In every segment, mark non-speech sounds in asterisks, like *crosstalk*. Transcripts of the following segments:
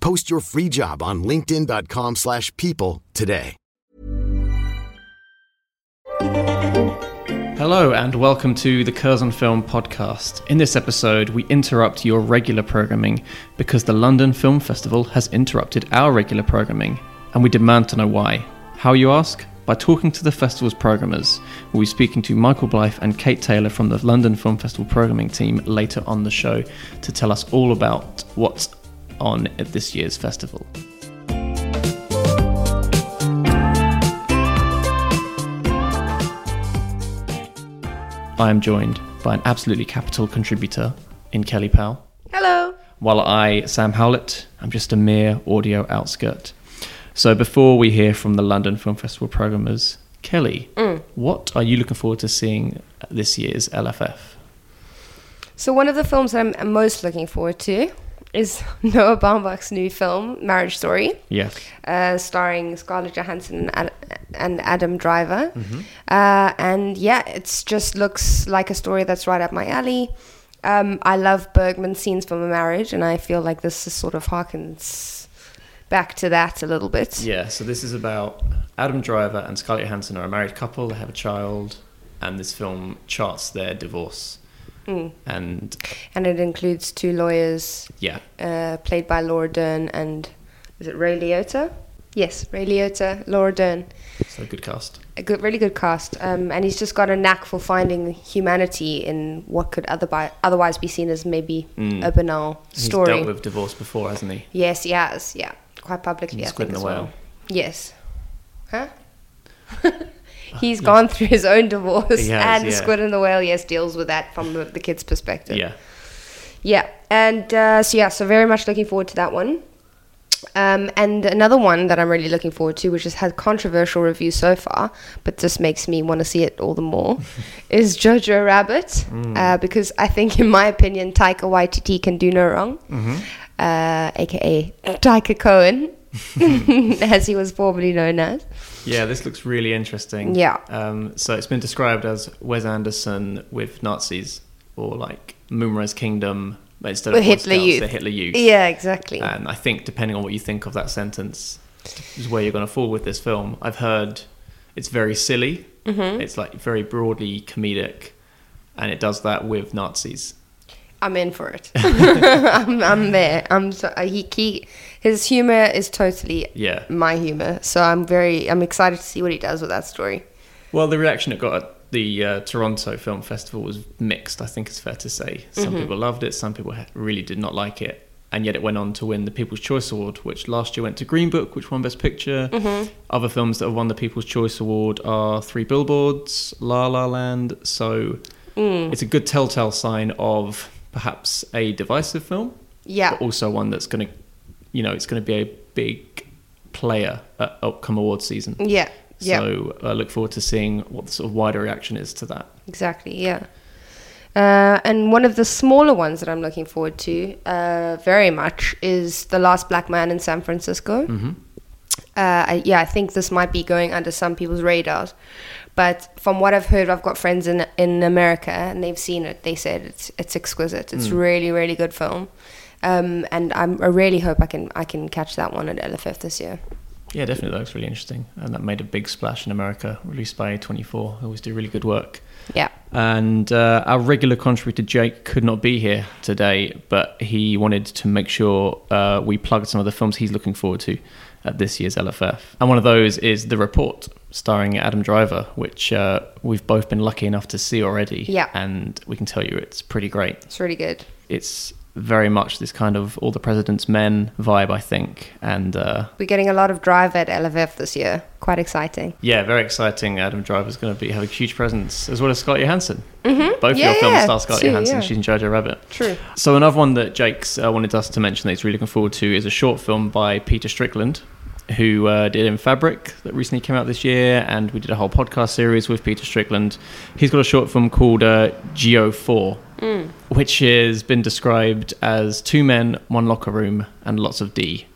Post your free job on linkedin.com/people slash people today. Hello and welcome to the Curzon Film podcast. In this episode, we interrupt your regular programming because the London Film Festival has interrupted our regular programming, and we demand to know why. How you ask? By talking to the festival's programmers. We'll be speaking to Michael Blyth and Kate Taylor from the London Film Festival programming team later on the show to tell us all about what's on at this year's festival. I am joined by an absolutely capital contributor in Kelly Powell. Hello. While I, Sam Howlett, I'm just a mere audio outskirt. So before we hear from the London Film Festival programmers, Kelly, mm. what are you looking forward to seeing at this year's LFF? So one of the films that I'm most looking forward to is *laughs* Noah Baumbach's new film, Marriage Story, Yes. uh, starring Scarlett Johansson and, Ad- and Adam Driver. Uh, and yeah, it just looks like a story that's right up my alley. Um, I love Bergman scenes from a marriage, and I feel like this is sort of harkens back to that a little bit. Yeah, so this is about Adam Driver and Scarlett Johansson are a married couple, they have a child, and this film charts their divorce. And And it includes two lawyers yeah, uh, played by Laura Dern and is it Ray Liotta? Yes, Ray Liotta, Laura Dern. so good cast. A good, really good cast. Um, and he's just got a knack for finding humanity in what could otherwise otherwise be seen as maybe a banal story. He's dealt with divorce before, hasn't he? yes, he has. Yeah, quite publicly. In I Squid think and as the well. Whale. Yes. Huh? *laughs* He's gone through his own divorce, has, and yeah. Squid and the Whale, yes, deals with that from the, the kid's perspective. Yeah. Yeah, and uh, so yeah, so very much looking forward to that one. Um, and another one that I'm really looking forward to, which has had controversial reviews so far, but just makes me want to see it all the more, *laughs* is Jojo Rabbit, uh, because I think, in my opinion, Taika Waititi can do no wrong, uh, aka Taika Cohen, *laughs* as he was formerly known as. Yeah, this looks really interesting. Yeah. Um, so it's been described as Wes Anderson with Nazis, or like Moonrise Kingdom, but instead With of Hitler Scouts, Youth. Hitler Youth. Yeah, exactly. And I think depending on what you think of that sentence, is where you're going to fall with this film. I've heard it's very silly. Mm-hmm. It's like very broadly comedic, and it does that with Nazis. I'm in for it. *laughs* *laughs* I'm, I'm there. I'm so, uh, he, he his humor is totally Yeah. my humor. So I'm very I'm excited to see what he does with that story. Well, the reaction it got at the uh, Toronto Film Festival was mixed. I think it's fair to say. Some Mm-hmm. people loved it, some people really did not like it, and yet it went on to win the People's Choice Award, which last year went to Green Book, which won Best Picture. Mm-hmm. Other films that have won the People's Choice Award are Three Billboards, La La Land. So Mm. it's a good telltale sign of perhaps a divisive film, Yeah. but also one that's going to, you know, it's going to be a big player at upcoming award season. Yeah. Yeah. So I look forward to seeing what the sort of wider reaction is to that. Exactly, yeah. Uh, and one of the smaller ones that I'm looking forward to uh, very much is The Last Black Man in San Francisco. Mm-hmm. Uh, I, yeah, I think this might be going under some people's radars. But from what I've heard, I've got friends in in America and they've seen it. They said it's it's exquisite. It's really really good film, um, and I'm, I really hope I can I can catch that one at LFF this year. Yeah, definitely looks really interesting, and that made a big splash in America. Released by A24, They always do really good work. Yeah, And uh, our regular contributor Jake could not be here today, but he wanted to make sure uh, we plugged some of the films he's looking forward to. At this year's LFF. And one of those is The Report, starring Adam Driver, which uh, we've both been lucky enough to see already. Yeah. And we can tell you it's pretty great. It's really good. It's very much this kind of all the president's men vibe, I think. And uh, we're getting a lot of Driver at LFF this year. Quite exciting. Yeah, very exciting. Adam Driver's going to be have a huge presence as well as Scott Johansson. Mm-hmm. Both yeah, your films star Scott Two, Johansson. Yeah. She's in Jojo Rabbit. True. So another one that Jake's uh, wanted us to mention that he's really looking forward to is a short film by Peter Strickland. Who uh, did in Fabric that recently came out this year, and we did a whole podcast series with Peter Strickland. He's got a short film called uh, GUO4, mm. which has been described as two men, one locker room, and lots of D.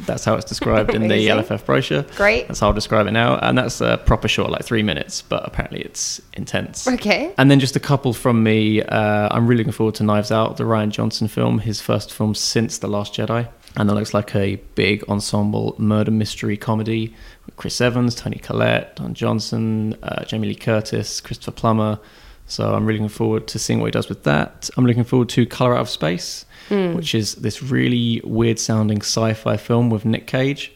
That's how it's described in the LFF brochure. Great. That's how I'll describe it now. And that's a proper short, like three minutes, but apparently it's intense. Okay. And then just a couple from me. Uh, I'm really looking forward to Knives Out, the Rian Johnson film, his first film since The Last Jedi. And that looks like a big ensemble murder mystery comedy with Chris Evans, Toni Collette, Don Johnson, uh, Jamie Lee Curtis, Christopher Plummer, so I'm really looking forward to seeing what he does with that. I'm looking forward to Color Out of Space, which is this really weird sounding sci fi film with Nick Cage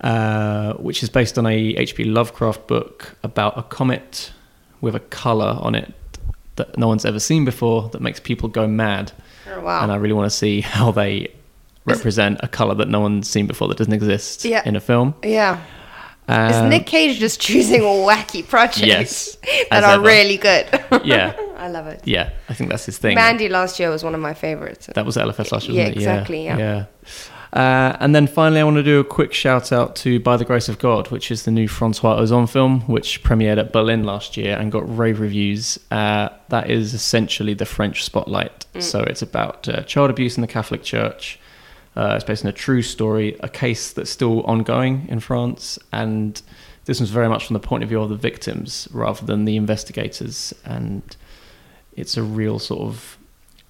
uh, which is based on a H.P. Lovecraft book about a comet with a color on it that no one's ever seen before that makes people go mad. Oh, wow. And I really want to see how they represent a color that no one's seen before that doesn't exist Yeah. in a film. Yeah. Is Um, Nick Cage just *laughs* choosing wacky projects Yes, *laughs* that are ever. really good? Yeah. *laughs* I love it. Yeah, I think that's his thing. Mandy last year was one of my favorites. That was LFF last year, Yeah, exactly, yeah. yeah. Uh, and then finally, I want to do a quick shout out to By the Grace of God, which is the new Francois Ozon film, which premiered at Berlin last year and got rave reviews. Uh, that is essentially the French spotlight. So it's about uh, child abuse in the Catholic Church. Uh, it's based on a true story, a case that's still ongoing in France, and this was very much from the point of view of the victims rather than the investigators. And it's a real sort of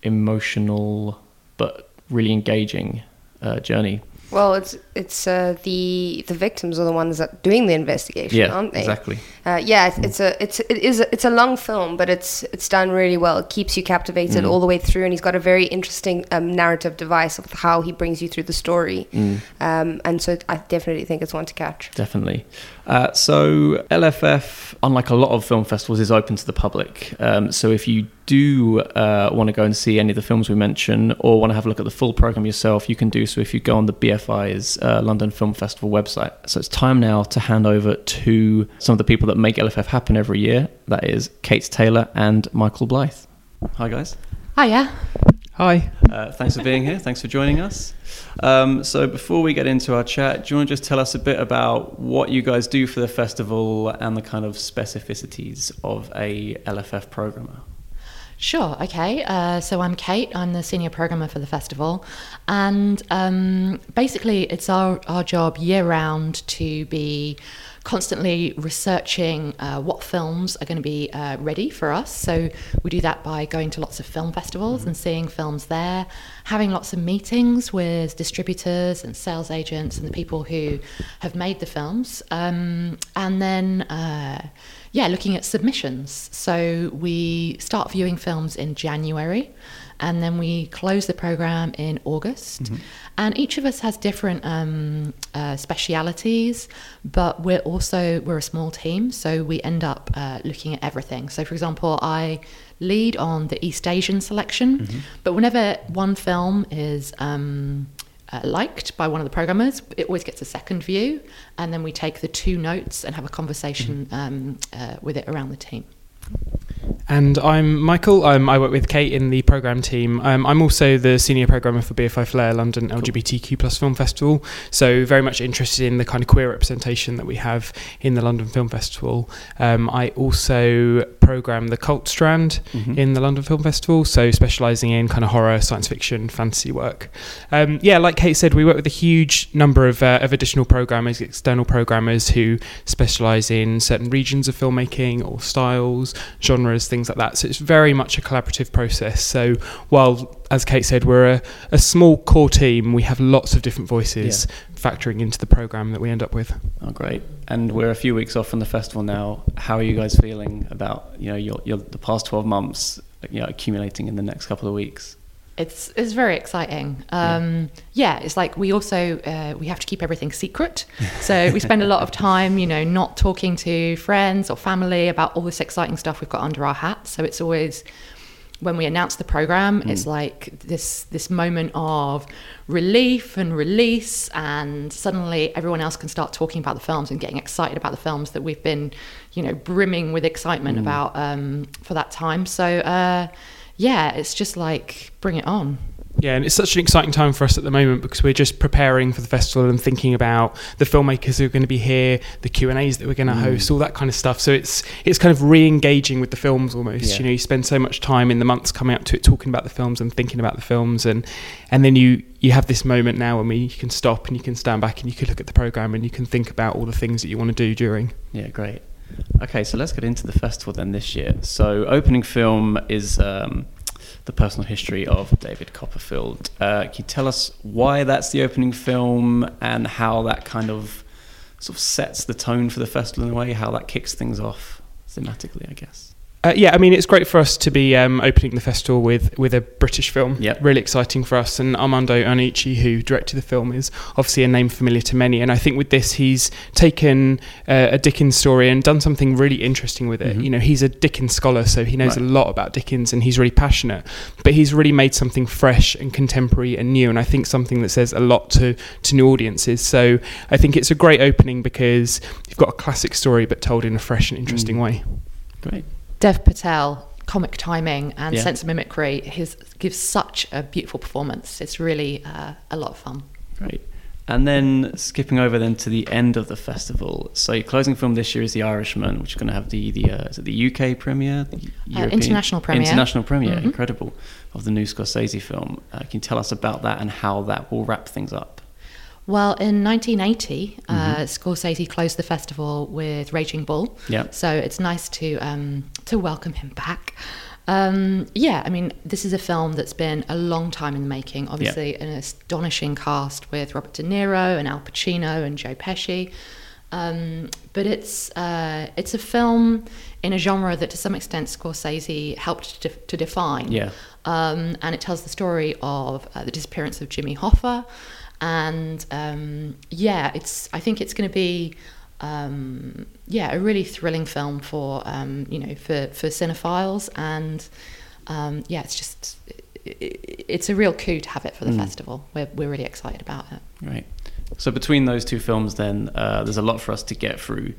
emotional but really engaging uh, journey. Well, it's it's uh, the the victims are the ones that are doing the investigation, Yeah, aren't they? exactly. Uh, yeah, it's, it's a it's it is a, it's a long film, but it's it's done really well. It keeps you captivated Mm. all the way through, and he's got a very interesting um, narrative device of how he brings you through the story. Mm. Um, and so I definitely think it's one to catch. Definitely. Uh, so LFF, unlike a lot of film festivals, is open to the public. Um, so if you do uh, want to go and see any of the films we mention, or want to have a look at the full program yourself, you can do so if you go on the BFI's uh, London Film Festival website. So it's time now to hand over to some of the people that make LFF happen every year. That is Kate Taylor and Michael Blyth. Hi guys. Hiya. Hi. Uh, thanks for being here. Thanks for joining us. Um, so, before we get into our chat, do you want to just tell us a bit about what you guys do for the festival and the kind of specificities of a LFF programmer? Sure, okay. Uh, so I'm Kate, I'm the senior programmer for the festival. And um, basically, it's our, our job year round to be constantly researching uh, what films are going to be uh, ready for us. So we do that by going to lots of film festivals and seeing films there, having lots of meetings with distributors and sales agents and the people who have made the films. Um, and then. Uh, yeah, looking at submissions. So we start viewing films in January and then we close the program in August. And each of us has different um, uh, specialities, but we're also we're a small team, so we end up uh, looking at everything. So, for example, I lead on the East Asian selection, but whenever one film is um, uh, liked by one of the programmers, it always gets a second view, and then we take the two notes and have a conversation um, uh, with it around the team. And I'm Michael. Um, I work with Kate in the program team. Um, I'm also the senior programmer for BFI Flare London LGBTQ plus Film Festival. So very much interested in the kind of queer representation that we have in the London Film Festival. Um, I also program the cult strand in the London Film Festival. So specialising in kind of horror, science fiction, fantasy work. Um, yeah, like Kate said, we work with a huge number of, uh, of additional programmers, external programmers who specialise in certain regions of filmmaking or styles, genres, things like that. So it's very much a collaborative process. So while, as Kate said, we're a, a small core team, we have lots of different voices factoring into the program that we end up with. Oh, great! And we're a few weeks off from the festival now. How are you guys feeling about you know your, your the past twelve months you know accumulating in the next couple of weeks? it's it's very exciting. Um, yeah. it's like we also uh, we have to keep everything secret, *laughs* so we spend a lot of time, you know, not talking to friends or family about all this exciting stuff we've got under our hats. So it's always when we announce the program, it's like this this moment of relief and release, and suddenly everyone else can start talking about the films and getting excited about the films that we've been, you know, brimming with excitement about um, for that time. So. Uh, yeah, it's just like bring it on. Yeah, and it's such an exciting time for us at the moment because we're just preparing for the festival and thinking about the filmmakers who are going to be here, the Q and A's that we're going to host, all that kind of stuff. So it's it's kind of re-engaging with the films almost. Yeah. You know, you spend so much time in the months coming up to it, talking about the films and thinking about the films, and and then you you have this moment now when we you can stop and you can stand back and you can look at the program and you can think about all the things that you want to do during. Yeah, great. Okay, so let's get into the festival then this year. So, opening film is um, the personal history of David Copperfield. Uh, can you tell us why that's the opening film and how that kind of sort of sets the tone for the festival in a way, how that kicks things off thematically, I guess? Uh, yeah, I mean, it's great for us to be um, opening the festival with, with a British film. Yep. Really exciting for us. And Armando Iannucci, who directed the film, is obviously a name familiar to many. And I think with this, he's taken uh, a Dickens story and done something really interesting with it. You know, he's a Dickens scholar, so he knows Right. a lot about Dickens and he's really passionate. But he's really made something fresh and contemporary and new. And I think something that says a lot to, to new audiences. So I think it's a great opening because you've got a classic story, but told in a fresh and interesting way. Great. Dev Patel, comic timing and Yeah. sense of mimicry, his gives such a beautiful performance. It's really uh, a lot of fun. Great. And then skipping over then to the end of the festival. So your closing film this year is The Irishman, which is going to have the the uh, is it the UK premiere, the Uh, international premiere. international premiere, Mhm. incredible, of the new Scorsese film. Uh, can you tell us about that and how that will wrap things up? Well, in 1980, uh, Scorsese closed the festival with Raging Bull. Yeah. So it's nice to um, to welcome him back. Um, yeah, I mean, this is a film that's been a long time in the making. Obviously, an astonishing cast with Robert De Niro and Al Pacino and Joe Pesci. Um, but it's uh, it's a film in a genre that, to some extent, Scorsese helped to, to define. Yeah. Um, and it tells the story of uh, the disappearance of Jimmy Hoffa, and um, yeah, it's. I think it's going to be. Um, yeah, a really thrilling film for um, you know for, for cinephiles, and um, yeah, it's just i- i- it's a real coup to have it for the festival. We're we're really excited about it. Right. So between those two films, then uh, there's a lot for us to get through. Do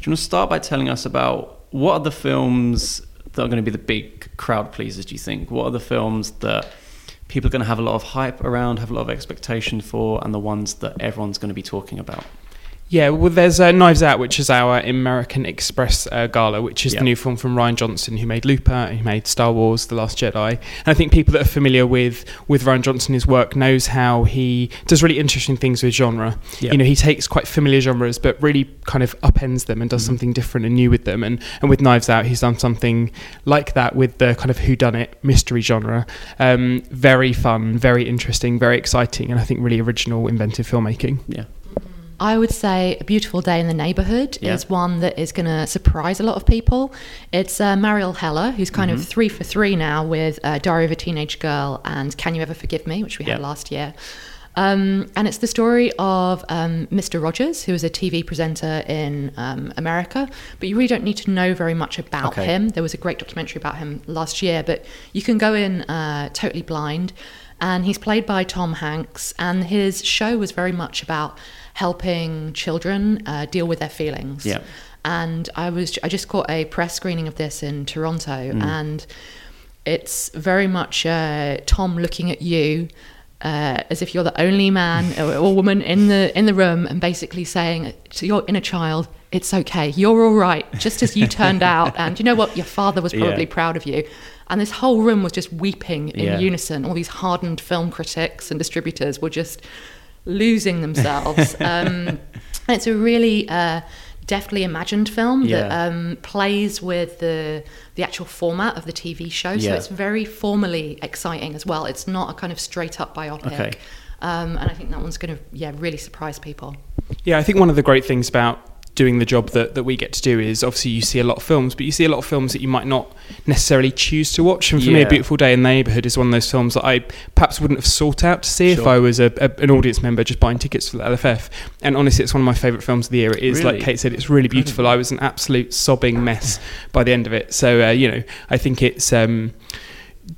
you want to start by telling us about what are the films that are going to be the big crowd pleasers? Do you think? What are the films that people are going to have a lot of hype around, have a lot of expectation for, and the ones that everyone's going to be talking about? Yeah, well, there's uh, Knives Out, which is our American Express uh, gala, which is Yeah. the new film from Rian Johnson, who made Looper, who made Star Wars: The Last Jedi. And I think people that are familiar with with Rian Johnson, his work, knows how he does really interesting things with genre. Yeah. You know, he takes quite familiar genres, but really kind of upends them and does something different and new with them. And and with Knives Out, he's done something like that with the kind of whodunit mystery genre. Um, very fun, very interesting, very exciting, and I think really original, inventive filmmaking. Yeah. I would say A Beautiful Day in the Neighborhood Yeah. is one that is going to surprise a lot of people. It's uh, Marielle Heller, who's kind Mm-hmm. of three for three now with uh, Diary of a Teenage Girl and Can You Ever Forgive Me, which we had last year. Um, and it's the story of um, Mr. Rogers, who is a TV presenter in um, America, but you really don't need to know very much about Okay. him. There was a great documentary about him last year, but you can go in uh, totally blind. And he's played by Tom Hanks, and his show was very much about helping children uh, deal with their feelings. Yeah. And I was I just caught a press screening of this in Toronto, and it's very much uh, Tom looking at you uh, as if you're the only man or, or woman in the in the room, and basically saying to your inner child, "It's okay, you're all right, just as you turned *laughs* out." And you know what? Your father was probably Yeah. proud of you. And this whole room was just weeping in Yeah. unison. All these hardened film critics and distributors were just losing themselves. *laughs* um, and it's a really uh, deftly imagined film that um, plays with the the actual format of the TV show. So it's very formally exciting as well. It's not a kind of straight up biopic. Okay. Um, and I think that one's going to yeah really surprise people. Yeah, I think one of the great things about doing the job that, that we get to do is obviously you see a lot of films, but you see a lot of films that you might not necessarily choose to watch. And for me, A Beautiful Day in the Neighbourhood is one of those films that I perhaps wouldn't have sought out to see if I was a, a, an audience member just buying tickets for the LFF. And honestly, it's one of my favourite films of the year. It is, Really? like Kate said, it's really beautiful. I was an absolute sobbing mess by the end of it. So, uh, you know, I think it's um,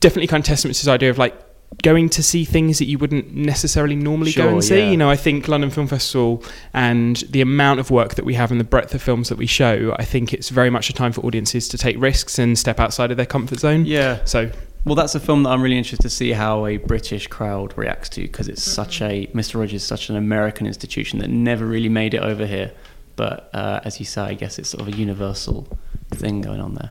definitely kind of testament to this idea of like, going to see things that you wouldn't necessarily normally go and see. yeah. You know, I think London Film Festival and the amount of work that we have and the breadth of films that we show, I think it's very much a time for audiences to take risks and step outside of their comfort zone. Yeah. So Well, that's a film that I'm really interested to see how a British crowd reacts to because it's such a Mr. Rogers is such an American institution that never really made it over here. But uh, as you say, I guess it's sort of a universal thing going on there.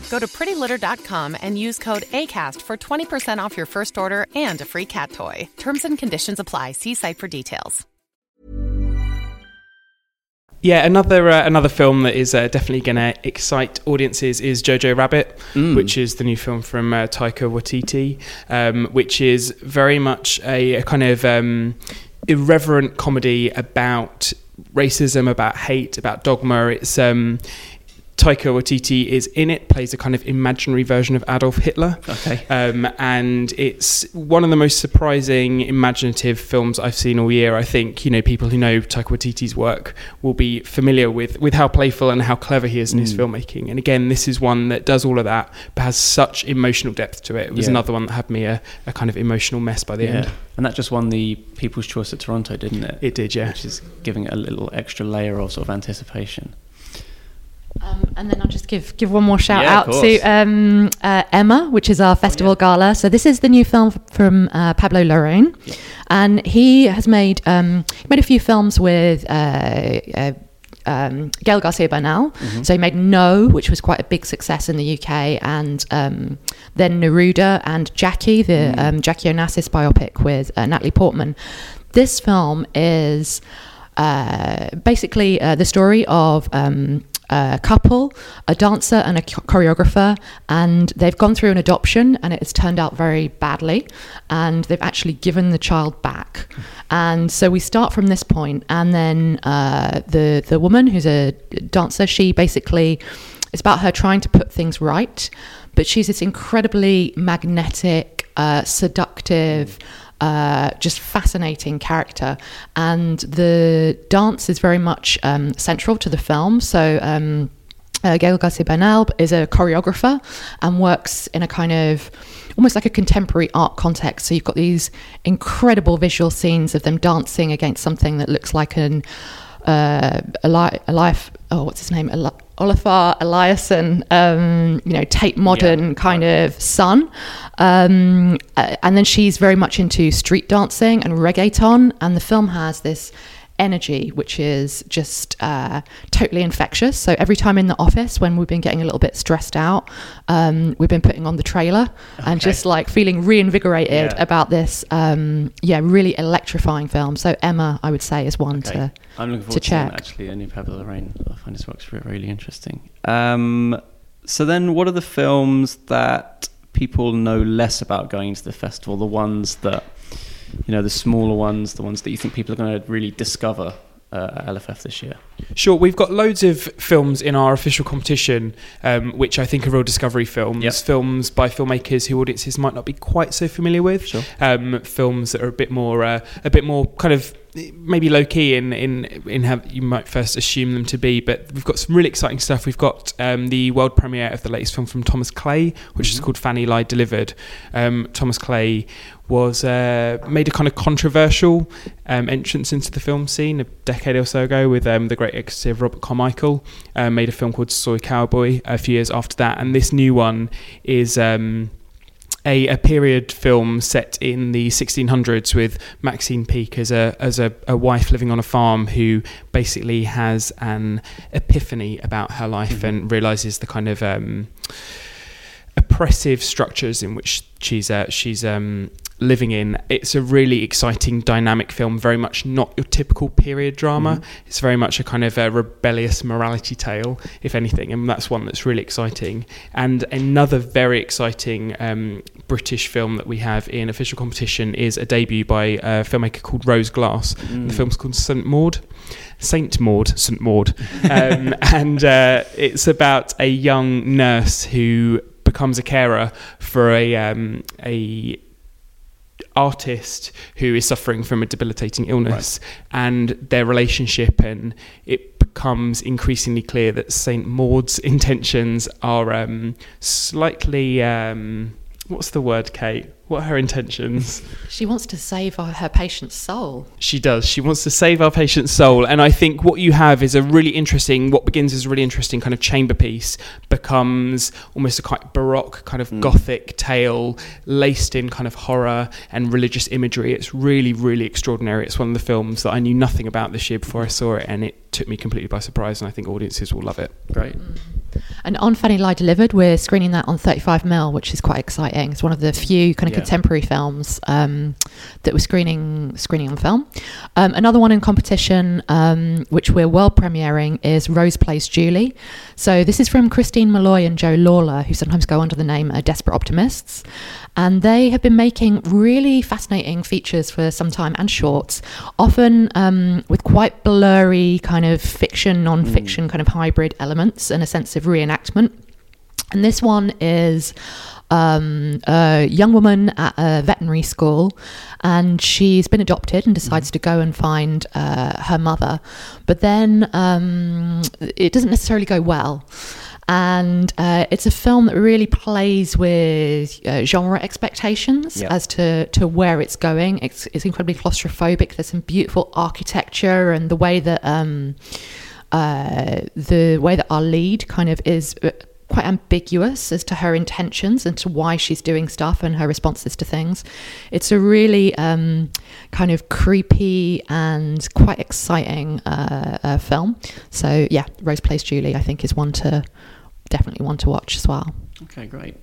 Go to prettylitter.com and use code ACAST for 20% off your first order and a free cat toy. Terms and conditions apply. See site for details. Yeah, another uh, another film that is uh, definitely going to excite audiences is Jojo Rabbit, Mm. which is the new film from uh, Taika Waititi, um, which is very much a, a kind of um, irreverent comedy about racism, about hate, about dogma. It's um, Taika Waititi is in it, plays a kind of imaginary version of Adolf Hitler. Okay. Um, and it's one of the most surprising, imaginative films I've seen all year. I think you know people who know Taika Waititi's work will be familiar with with how playful and how clever he is in his filmmaking. And again, this is one that does all of that, but has such emotional depth to it. It was Yeah. another one that had me a, a kind of emotional mess by the Yeah. end. And that just won the People's Choice at Toronto, didn't it? It did, yeah. Which is giving it a little extra layer of sort of anticipation. Um, and then I'll just give give one more shout Yeah, out to um, uh, Emma, which is our festival gala. So this is the new film from uh, Pablo Larraín, and he has made um, made a few films with. Uh, uh, um, Gael Garcia Bernal. So he made No, which was quite a big success in the UK, and um, then Neruda and Jackie, the um, Jackie Onassis biopic with uh, Natalie Portman. This film is uh, basically uh, the story of um, a couple, a dancer and a choreographer, and they've gone through an adoption and it has turned out very badly, and they've actually given the child back. And so we start from this point, and then uh, the the woman who's a dancer, she basically it's about her trying to put things right, but she's this incredibly magnetic, uh, seductive uh, just fascinating character. And the dance is very much um, central to the film. So, um, uh, Gael Garcia Bernal is a choreographer and works in a kind of almost like a contemporary art context. So, you've got these incredible visual scenes of them dancing against something that looks like an uh, Eli- Elias, oh, what's his name? Eli- Olafur Eliasson, um, you know, Tate Modern kind of sun. Um, uh, and then she's very much into street dancing and reggaeton. And the film has this energy, which is just uh, totally infectious. So every time in the office, when we've been getting a little bit stressed out, um, we've been putting on the trailer and just like feeling reinvigorated Yeah. about this, um, yeah, really electrifying film. So Emma, I would say, is one Okay. to I'm looking to forward to, seeing check. actually a new Pablo Larraín. I find his works really interesting. Um, so then, what are the films that people know less about going to the festival? The ones that you know, the smaller ones, the ones that you think people are going to really discover uh, at LFF this year? Sure, we've got loads of films in our official competition, um, which I think are real discovery films. Yep. Films by filmmakers who audiences might not be quite so familiar with. Sure. Um, films that are a bit more, uh, a bit more kind of maybe low key in in in how you might first assume them to be. But we've got some really exciting stuff. We've got um, the world premiere of the latest film from Thomas Clay, which is called Fanny Lye Deliver'd. Um, Thomas Clay was uh, made a kind of controversial um, entrance into the film scene a decade or so ago with um, the great executive Robert Carmichael. Uh, made a film called Soy Cowboy a few years after that, and this new one is. A, a period film set in the 1600s with Maxine Peake as a as a, a wife living on a farm who basically has an epiphany about her life and realizes the kind of um, oppressive structures in which she's uh, she's um, living in. It's a really exciting, dynamic film. Very much not your typical period drama. It's very much a kind of a rebellious morality tale, if anything, and that's one that's really exciting. And another very exciting um, British film that we have in official competition is a debut by a filmmaker called Rose Glass. The film's called St Maud. Saint Maud, St Maud, um, *laughs* and uh, it's about a young nurse who becomes a carer for a um, a artist who is suffering from a debilitating illness. And their relationship and it becomes increasingly clear that Saint Maud's intentions are um, slightly um, what's the word Kate what are her intentions She wants to save her, her patient's soul. she does. She wants to save our patient's soul. And I think what you have is a really interesting, what begins as a really interesting kind of chamber piece becomes almost a quite baroque, kind of hmm. gothic tale laced in kind of horror and religious imagery. It's really, really extraordinary. It's one of the films that I knew nothing about this year before I saw it. And it took me completely by surprise. And I think audiences will love it. Great. Mm. And on Fanny Lye Deliver'd, we're screening that on 35mm, which is quite exciting. It's one of the few kind of Yeah. contemporary films um, that we're screening screening on film. Um, another one in competition, um, which we're world premiering, is Rose Plays Julie. So this is from Christine Molloy and Joe Lawlor, who sometimes go under the name uh, Desperate Optimists. And they have been making really fascinating features for some time and shorts, often um, with quite blurry kind of fiction, non fiction kind of hybrid elements and a sense of reenactment. And this one is um, a young woman at a veterinary school, and she's been adopted and decides to go and find uh, her mother. But then um, it doesn't necessarily go well. And uh, it's a film that really plays with uh, genre expectations Yeah. as to, to where it's going. It's, it's incredibly claustrophobic. There's some beautiful architecture and the way that um, uh, the way that our lead kind of is uh, quite ambiguous as to her intentions and to why she's doing stuff and her responses to things. It's a really um, kind of creepy and quite exciting uh, uh, film. So yeah, Rose Plays Julie, I think, is one to definitely one to watch as well. Okay, great.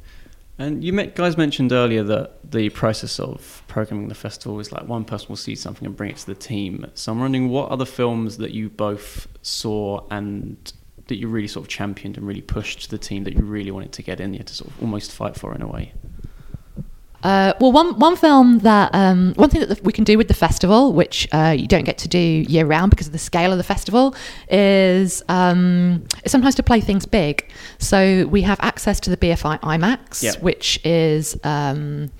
And you met, guys mentioned earlier that the process of programming the festival is like one person will see something and bring it to the team. So I'm wondering what other films that you both saw and that you really sort of championed and really pushed the team that you really wanted to get in there to sort of almost fight for in a way. Uh, well, one one film that um, one thing that the, we can do with the festival, which uh, you don't get to do year round because of the scale of the festival, is um, sometimes to play things big. So we have access to the BFI IMAX, Yeah. which is. Um,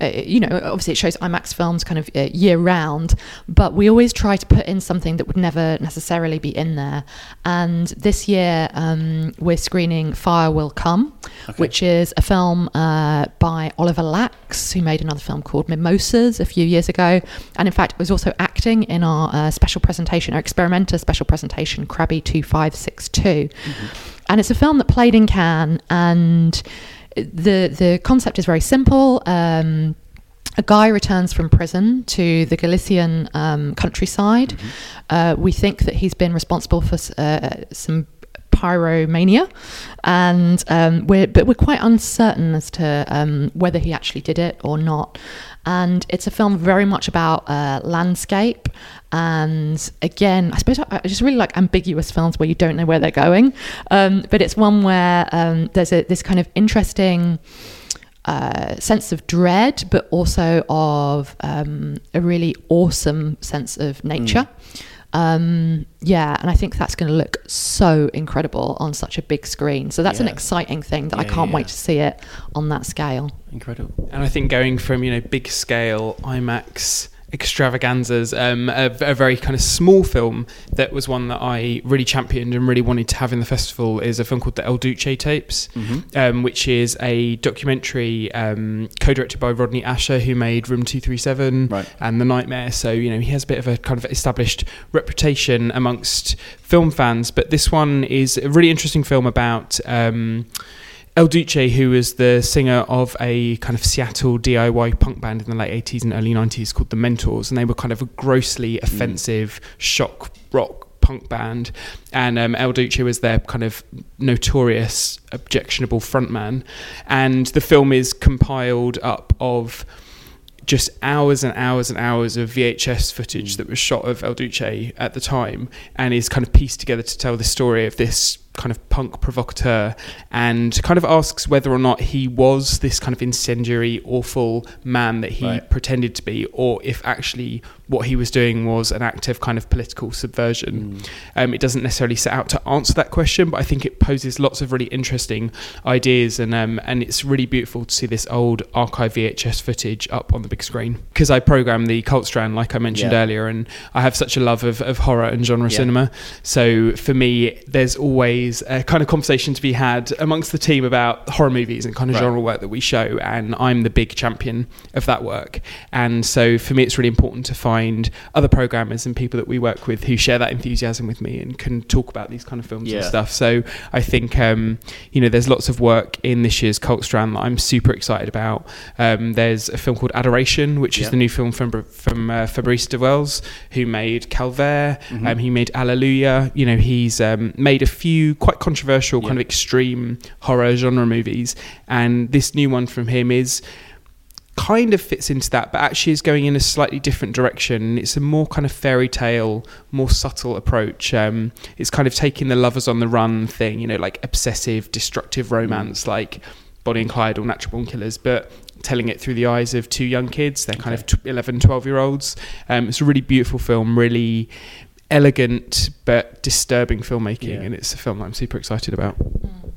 uh, you know, obviously it shows IMAX films kind of uh, year round, but we always try to put in something that would never necessarily be in there. And this year um, we're screening Fire Will Come, which is a film uh, by Oliver Laxe, who made another film called Mimosas a few years ago. And in fact, it was also acting in our uh, special presentation, our experimenter special presentation, Krabi 2562. And it's a film that played in Cannes and the the concept is very simple. Um, a guy returns from prison to the Galician um, countryside. Uh, we think that he's been responsible for uh, some pyromania, and um, we're but we're quite uncertain as to um, whether he actually did it or not. And it's a film very much about uh, landscape. And again, I suppose I I just really like ambiguous films where you don't know where they're going. Um, but it's one where um, there's a, this kind of interesting uh, sense of dread, but also of um, a really awesome sense of nature. Um, yeah, and I think that's going to look so incredible on such a big screen. So that's an exciting thing that I can't yeah. wait to see it on that scale. Incredible. And I think going from you know big scale IMAX extravaganzas, um, a, a very kind of small film that was one that I really championed and really wanted to have in the festival is a film called the El Duce Tapes, um, which is a documentary um, co-directed by Rodney Ascher, who made Room Two Three Seven Right. and The Nightmare. So you know he has a bit of a kind of established reputation amongst film fans. But this one is a really interesting film about. El Duce, who was the singer of a kind of Seattle DIY punk band in the late 80s and early 90s called The Mentors, and they were kind of a grossly offensive shock rock punk band. And um, El Duce was their kind of notorious, objectionable frontman. And the film is compiled up of just hours and hours and hours of VHS footage that was shot of El Duce at the time and is kind of pieced together to tell the story of this kind of punk provocateur and kind of asks whether or not he was this kind of incendiary, awful man that he Right. pretended to be, or if actually what he was doing was an active kind of political subversion. Um, it doesn't necessarily set out to answer that question, but I think it poses lots of really interesting ideas, and um, and it's really beautiful to see this old archive VHS footage up on the big screen. Because I program the Cult Strand, like I mentioned Yeah. earlier, and I have such a love of, of horror and genre Yeah. cinema. So for me, there's always a kind of conversation to be had amongst the team about horror movies and kind of Right. genre work that we show, and I'm the big champion of that work. And so for me, it's really important to find other programmers and people that we work with who share that enthusiasm with me and can talk about these kind of films and stuff. So I think um, you know there's lots of work in this year's Cult Strand that I'm super excited about. Um, there's a film called Adoration, which Yeah. is the new film from from uh, Fabrice du Welz, who made Calvaire. Mm-hmm. Um, he made Alleluia. You know, he's um, made a few quite controversial, kind of extreme horror genre movies, and this new one from him is kind of fits into that, but actually is going in a slightly different direction. It's a more kind of fairy tale, more subtle approach. Um, it's kind of taking the lovers on the run thing, you know, like obsessive, destructive romance, like Bonnie and Clyde or Natural Born Killers, but telling it through the eyes of two young kids. They're kind of tw 11, 12 year olds. Um, it's a really beautiful film, really elegant but disturbing filmmaking, Yeah. and it's a film that I'm super excited about. And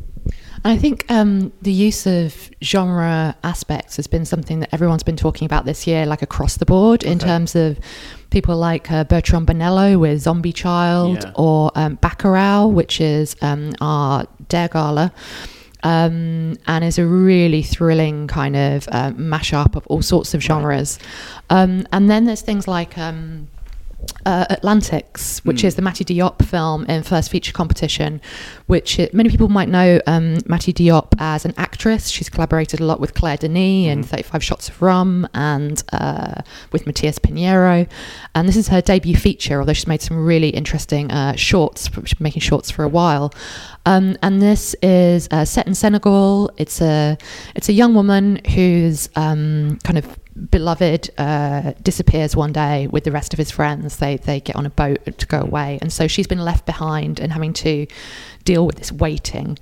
I think um, the use of genre aspects has been something that everyone's been talking about this year, like across the board, in terms of people like uh, Bertrand Bonello with Zombie Child Yeah. or um, Bacurau, which is um, our Dare Gala. Um, and is a really thrilling kind of uh, mashup of all sorts of genres. Um, and then there's things like um, uh, Atlantics, which is the Mati Diop film in first feature competition, which it, many people might know um, Mati Diop as an actress. She's collaborated a lot with Claire Denis in 35 Shots of Rum and uh, with Matias Piñeiro. And this is her debut feature, although she's made some really interesting uh, shorts. She's been making shorts for a while. Um, and this is uh, set in Senegal. It's a it's a young woman who's um, kind of beloved uh, disappears one day with the rest of his friends. They they get on a boat to go away, and so she's been left behind and having to deal with this waiting.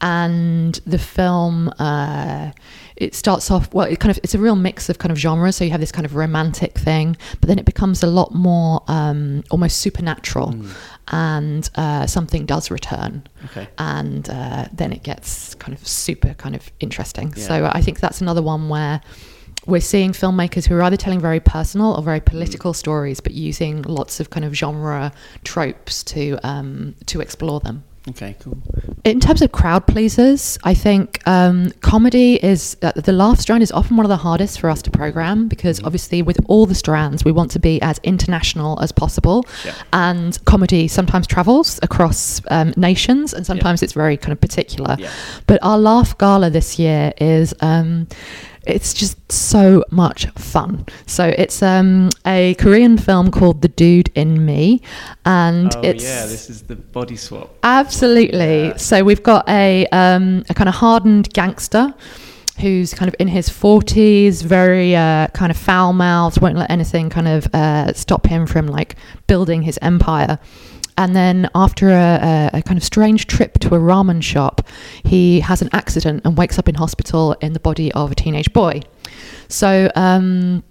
And the film uh, it starts off well. It kind of it's a real mix of kind of genres. So you have this kind of romantic thing, but then it becomes a lot more um, almost supernatural, and uh, something does return Okay. and uh, then it gets kind of super kind of interesting. Yeah. So I think that's another one where we're seeing filmmakers who are either telling very personal or very political stories, but using lots of kind of genre tropes to um, to explore them. Okay. Cool. In terms of crowd pleasers, I think um, comedy is uh, the laugh strand is often one of the hardest for us to program because obviously with all the strands we want to be as international as possible, Yeah. and comedy sometimes travels across um, nations and sometimes it's very kind of particular. Yeah. But our laugh gala this year is. Um, it's just so much fun. So it's um, a Korean film called The Dude in Me, and Oh it's yeah, this is the body swap. Absolutely. Yeah. So we've got a um, a kind of hardened gangster who's kind of in his forties, very uh, kind of foul mouthed, won't let anything kind of uh, stop him from like building his empire. And then after a, a, kind of strange trip to a ramen shop, he has an accident and wakes up in hospital in the body of a teenage boy. So um,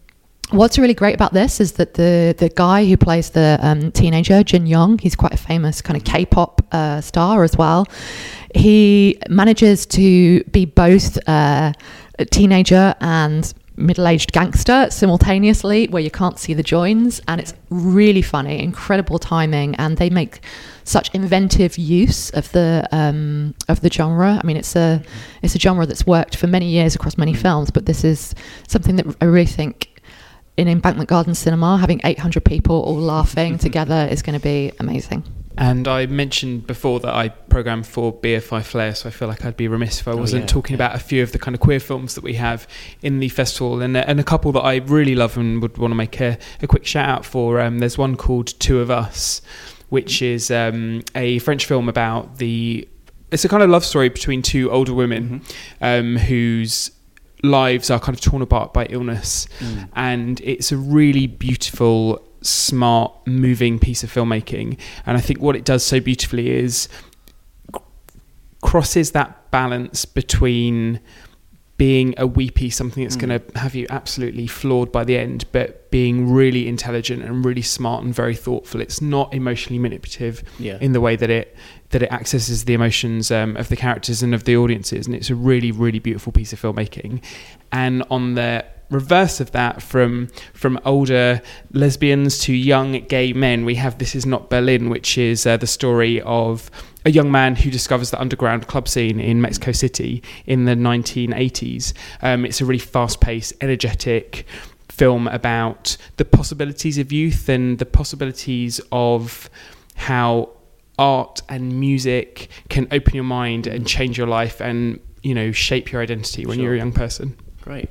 what's really great about this is that the the guy who plays the um, teenager Jin Young, he's quite a famous kind of K-pop uh, star as well. He manages to be both uh, a teenager and middle-aged gangster simultaneously where you can't see the joins and it's really funny incredible timing and they make such inventive use of the um, of the genre i mean it's a it's a genre that's worked for many years across many films but this is something that i really think in Embankment Garden Cinema, having 800 people all laughing *laughs* together is going to be amazing. And I mentioned before that I program for BFI Flare, so I feel like I'd be remiss if I wasn't yeah, talking yeah. about a few of the kind of queer films that we have in the festival, and and a couple that I really love and would want to make a, a quick shout out for. Um, there's one called Two of Us, which is um, a French film about the. It's a kind of love story between two older women um, whose lives are kind of torn apart by illness, and it's a really beautiful, smart, moving piece of filmmaking. And I think what it does so beautifully is crosses that balance between being a weepy something that's going to have you absolutely floored by the end but being really intelligent and really smart and very thoughtful it's not emotionally manipulative Yeah. in the way that it that it accesses the emotions um, of the characters and of the audiences and it's a really really beautiful piece of filmmaking and on the reverse of that from from older lesbians to young gay men we have this is not berlin which is uh, the story of a young man who discovers the underground club scene in Mexico City in the 1980s. Um, it's a really fast paced, energetic film about the possibilities of youth and the possibilities of how art and music can open your mind and change your life and you know shape your identity when Sure. you're a young person. Great.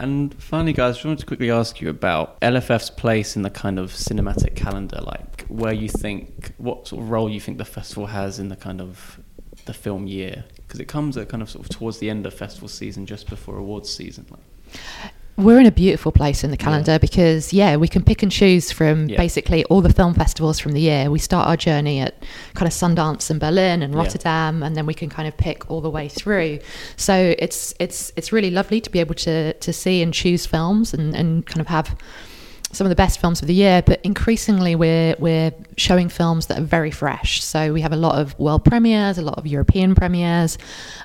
And finally, guys, I just wanted to quickly ask you about LFF's place in the kind of cinematic calendar, like where you think, what sort of role you think the festival has in the kind of the film year, because it comes at kind of sort of towards the end of festival season, just before awards season. Like, We're in a beautiful place in the calendar because, yeah, we can pick and choose from Yeah. basically all the film festivals from the year. We start our journey at kind of Sundance and Berlin and Yeah. Rotterdam, and then we can kind of pick all the way through. So it's it's it's really lovely to be able to to see and choose films and, and kind of have some of the best films of the year, but increasingly we're we're showing films that are very fresh. So we have a lot of world premieres, a lot of European premieres,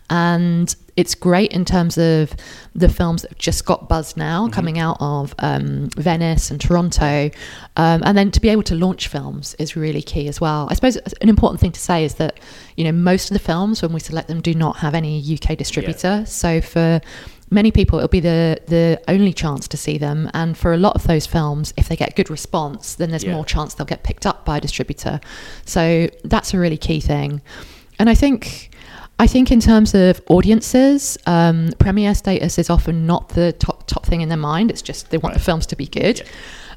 and it's great in terms of the films that have just got buzz now, coming out of um, Venice and Toronto, um, and then to be able to launch films is really key as well. I suppose an important thing to say is that you know most of the films when we select them do not have any UK distributor, so for many people it'll be the the only chance to see them. And for a lot of those films if they get good response then there's Yeah. more chance they'll get picked up by a distributor. So that's a really key thing. And i think i think in terms of audiences um, premiere status is often not the top top thing in their mind. It's just they want the films to be good.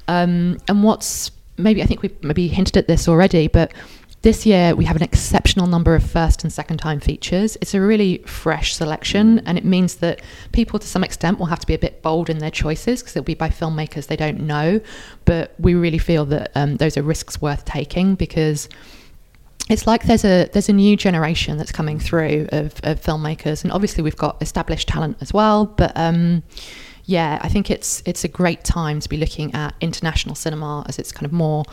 Um, and what's maybe i think we maybe hinted at this already but this year we have an exceptional number of first and second time features. It's a really fresh selection, and it means that people, to some extent, will have to be a bit bold in their choices because it'll be by filmmakers they don't know. But we really feel that um, those are risks worth taking because it's like there's a there's a new generation that's coming through of, of filmmakers, and obviously we've got established talent as well. But um, yeah, I think it's it's a great time to be looking at international cinema as it's kind of more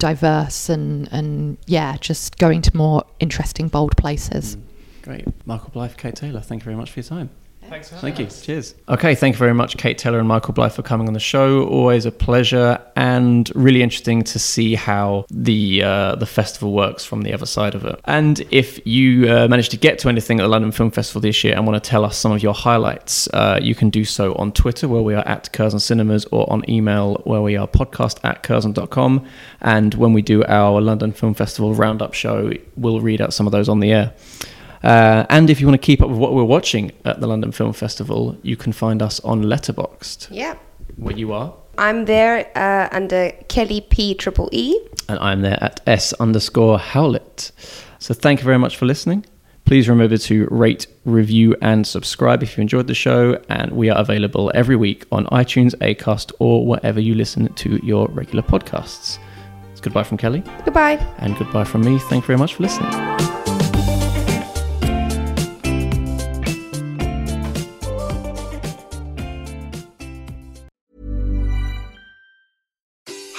diverse and and yeah, just going to more interesting, bold places. Mm. Great. Michael Blyth, Kate Taylor, thank you very much for your time. Thanks for Thank you. Cheers. Okay, thank you very much, Kate Taylor and Michael Blyth, for coming on the show. Always a pleasure, and really interesting to see how the uh, the festival works from the other side of it. And if you uh, managed to get to anything at the London Film Festival this year and want to tell us some of your highlights, uh, you can do so on Twitter, where we are at Curzon Cinemas, or on email, where we are podcast at curzon.com. And when we do our London Film Festival roundup show, we'll read out some of those on the air. Uh, and if you want to keep up with what we're watching at the London Film Festival, you can find us on Letterboxd, Yeah. where you are. I'm there uh, under Kelly P Triple E. And I'm there at S underscore Howlett. So thank you very much for listening. Please remember to rate, review, and subscribe if you enjoyed the show. And we are available every week on iTunes, Acast, or wherever you listen to your regular podcasts. It's goodbye from Kelly, Goodbye. and goodbye from me. Thank you very much for listening.